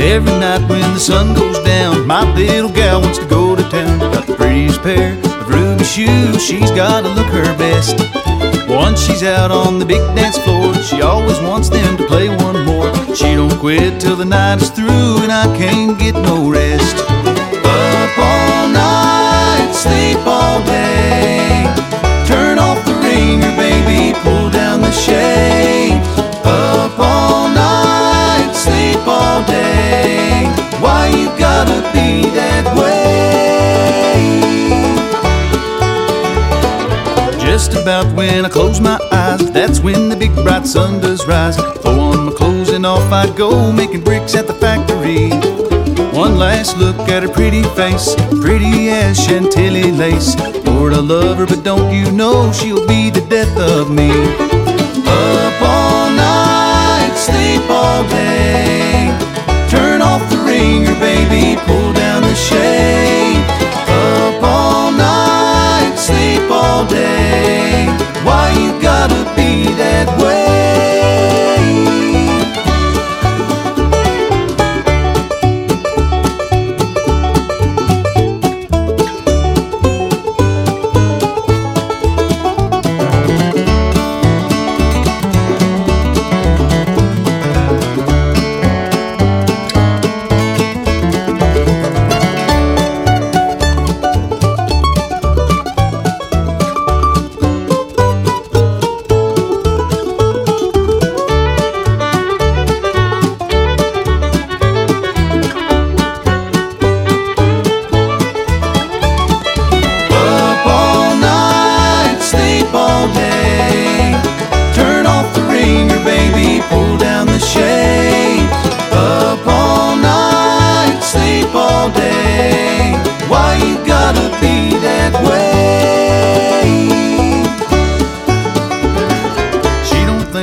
Every night when the sun goes down, my little gal wants to go to town. Got the prettiest pair of ruby shoes, she's gotta look her best. Once she's out on the big dance floor, she always wants them to play one more. She don't quit till the night is through, and I can't get no rest. Up all night, sleep all day. About when I close my eyes, that's when the big bright sun does rise. Oh, Throw on my clothes and off I go, making bricks at the factory. One last look at her pretty face, pretty as Chantilly lace. Lord, I love her, but don't you know she'll be the death of me?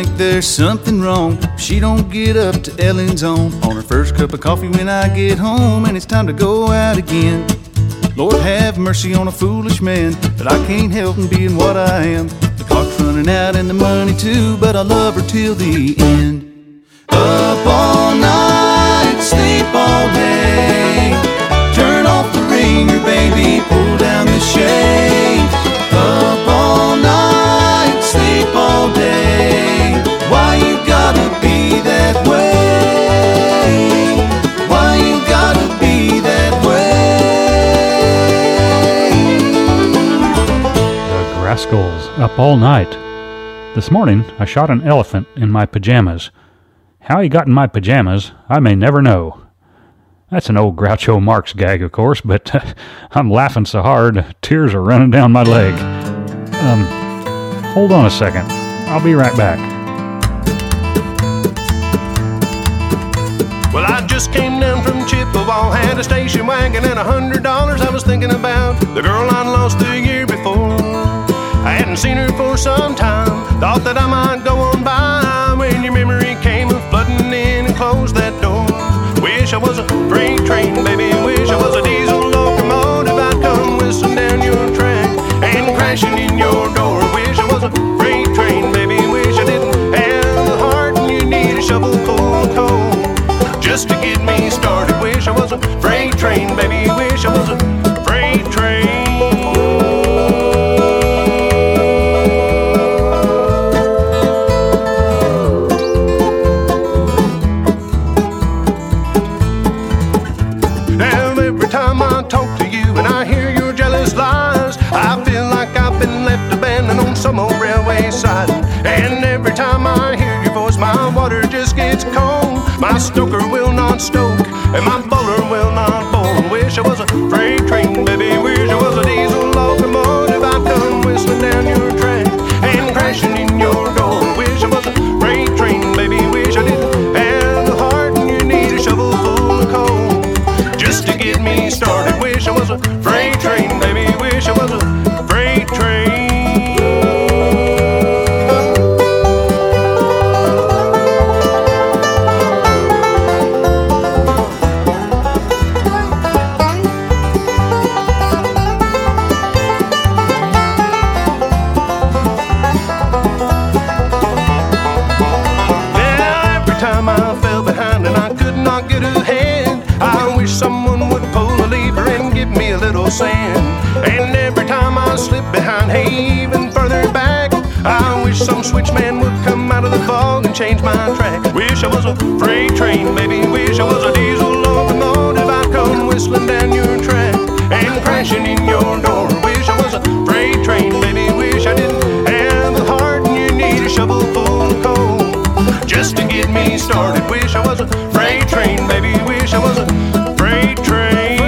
Think there's something wrong. She don't get up to Ellen's on on her first cup of coffee when I get home, and it's time to go out again. Lord have mercy on a foolish man, but I can't help him being what I am. The clock's running out and the money too, but I love her till the end. Up all night, sleep all day. Turn off the ringer, baby, up all night. This morning I shot an elephant in my pajamas. How he got in my pajamas, I may never know. That's an old Groucho Marx gag, of course, but I'm laughing so hard, tears are running down my leg. Um, hold on a second. I'll be right back. Well, I just came down from Chippewa, had a station wagon and a hundred dollars. I was thinking about the girl I lost the seen her for some time, thought that I might go on by when your memory came flooding in and closed that door. Wish I was a freight train, baby. Railway side. And every time I hear your voice, my water just gets cold. My stoker will not stoke, and my bowler will not bowl. Wish I was a time I fell behind and I could not get ahead. I wish someone would pull a lever and give me a little sand. And every time I slip behind, hey, even further back, I wish some switchman would come out of the fog and change my track. Wish I was a freight train, baby. Wish I was a diesel locomotive. I'd come whistling down your track and crashing in your door. Wish I was a just to get me started. Wish I was a freight train, baby. Wish I was a freight train.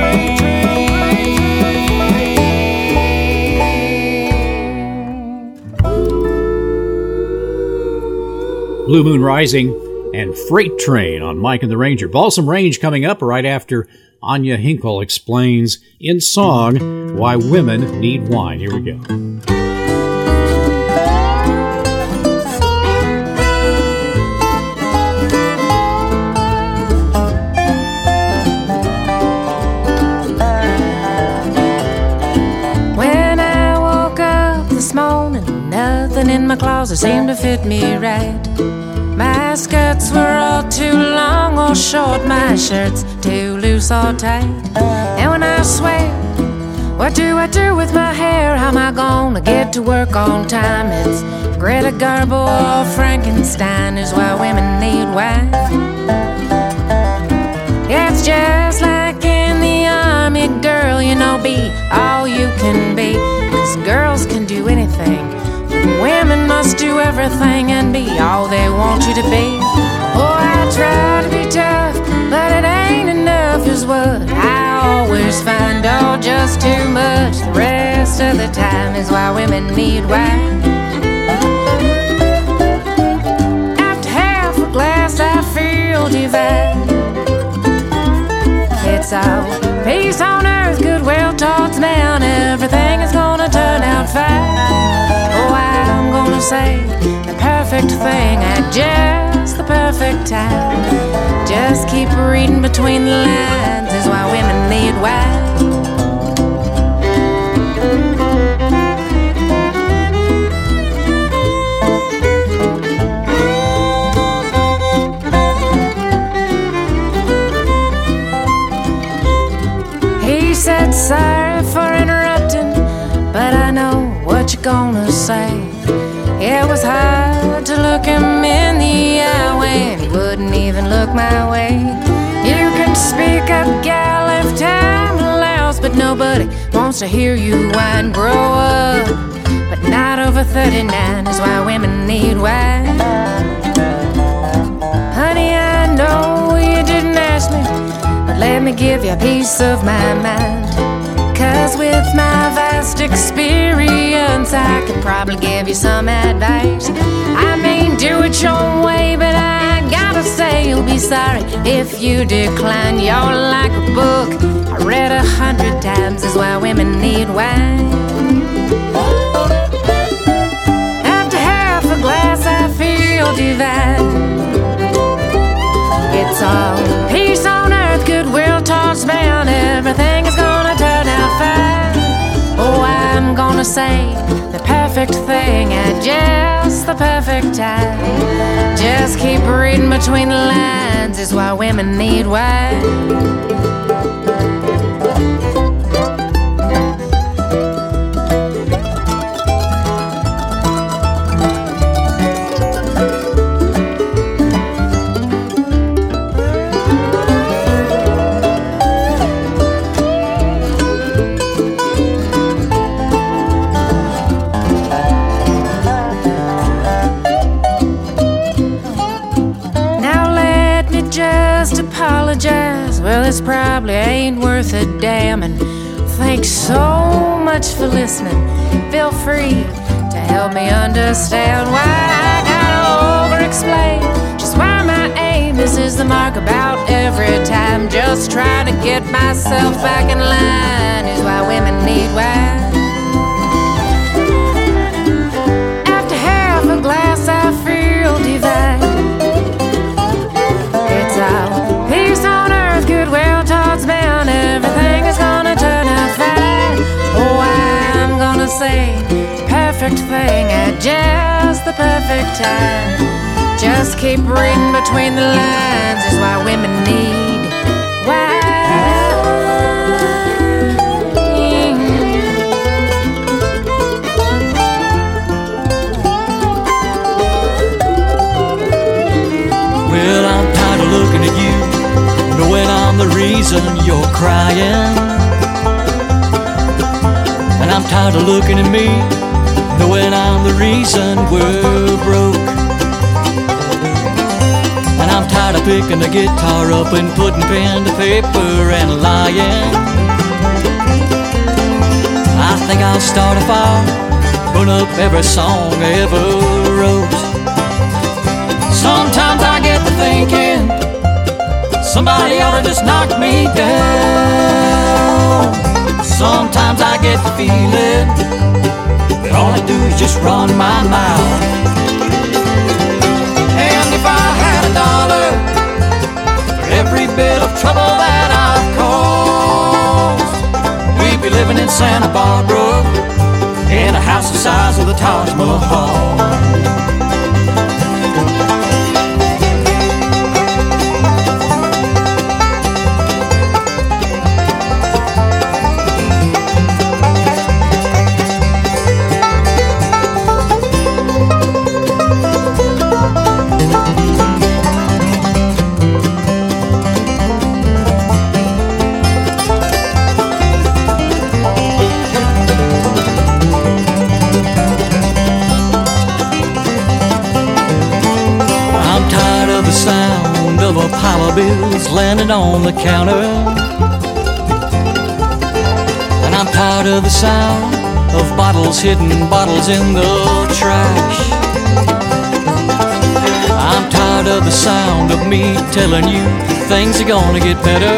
Blue Moon Rising and Freight Train on Mike and the Ranger. Balsam Range coming up right after Anya Hinkle explains in song why women need wine. Here we go. In my closet seemed to fit me right. My skirts were all too long or short, my shirts too loose or tight. And when I swear, what do I do with my hair? How am I gonna get to work on time? It's Greta Garbo or Frankenstein is why women need. Yeah, it's just like in the army, girl, you know, be all you can be. Cause girls can do anything. Women must do everything and be all they want you to be. Oh, I try to be tough, but it ain't enough, is what I always find. Oh, just too much. The rest of the time is why women need wine. After half a glass, I feel divine. All peace on earth, goodwill towards man. Everything is gonna turn out fine. Oh, I'm gonna say the perfect thing at just the perfect time. Just keep reading between the lines is why women need wine. It was hard to look him in the eye when he wouldn't even look my way. You can speak up, gal, if time allows, but nobody wants to hear you whine. Grow up, but not over 39 is why women need wine. Honey, I know you didn't ask me, but let me give you a piece of my mind. Cause with my vast experience, I could probably give you some advice. I mean, do it your way, but I gotta say, you'll be sorry if you decline. You're like a book I read a hundred times, is why women need wine. After half a glass, I feel divine. It's all peace on earth, goodwill towards man. Everything gonna say the perfect thing at just the perfect time. Just keep reading between the lines is why women need wine. Understand why I gotta over explain. Just why my aim misses the mark about every time. Just trying to get myself back in line is why women need wine. After half a glass, I feel divine. It's all peace on earth, goodwill towards man. Everything is gonna turn out fine. Oh, I'm gonna say perfect thing perfect time. Just keep reading between the lines is why women need. Well, I'm tired of looking at you, knowing I'm the reason you're crying. And I'm tired of looking at me, picking the guitar up and putting pen to paper and lying. I think I'll start a fire, burn up every song I ever wrote. Sometimes I get to thinking somebody ought to just knock me down. Sometimes I get the feeling that all I do is just run my mouth. Be living in Santa Barbara in a house the size of the Taj Mahal. Of a bills landing on the counter. And I'm tired of the sound of bottles hitting bottles in the trash. I'm tired of the sound of me telling you things are gonna get better.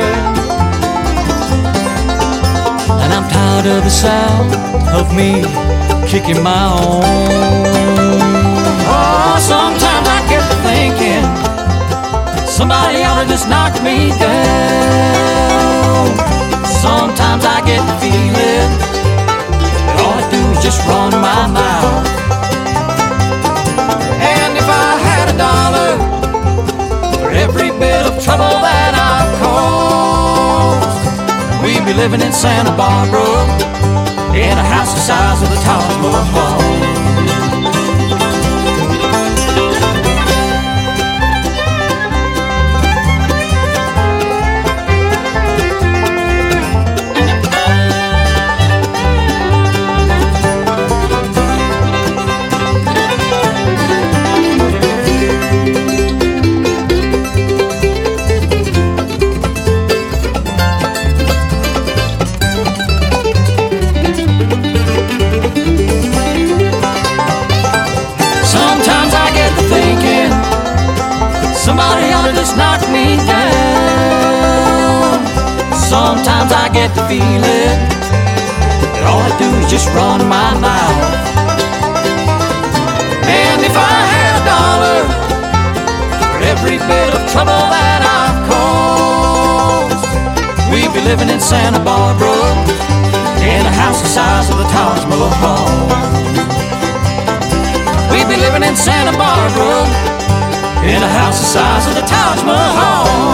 And I'm tired of the sound of me kicking my own. Somebody ought to just knock me down. Sometimes I get the feeling that all I do is just run my mouth. And if I had a dollar for every bit of trouble that I've caused, we'd be living in Santa Barbara in a house the size of the Taj Mahal. Trouble that I've caused, we'd be living in Santa Barbara in a house the size of the Taj Mahal. We'd be living in Santa Barbara in a house the size of the Taj Mahal.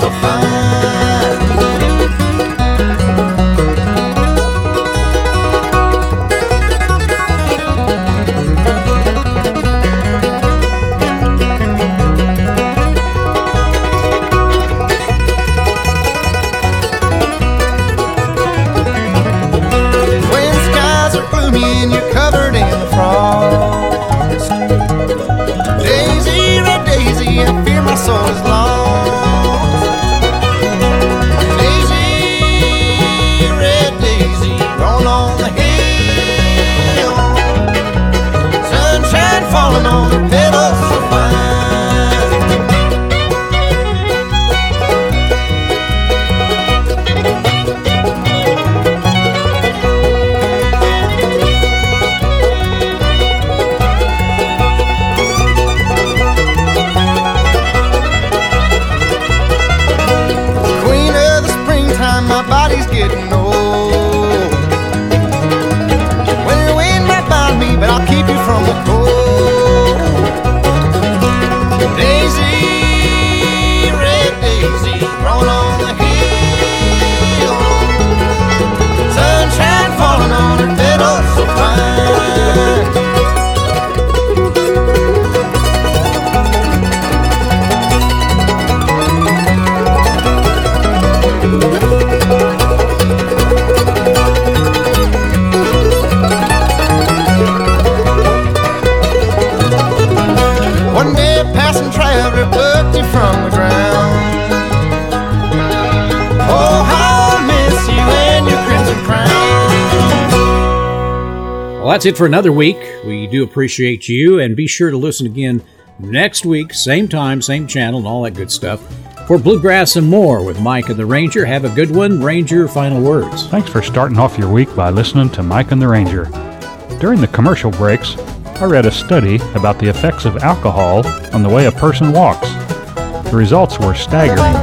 So fine. and plucked you from the ground. Oh, I miss you and your crimson crown. Well, that's it for another week. We do appreciate you, and be sure to listen again next week, same time, same channel, and all that good stuff. For Bluegrass and More with Mike and the Ranger, have a good one. Ranger, final words. Thanks for starting off your week by listening to Mike and the Ranger. During the commercial breaks, I read a study about the effects of alcohol on the way a person walks. The results were staggering.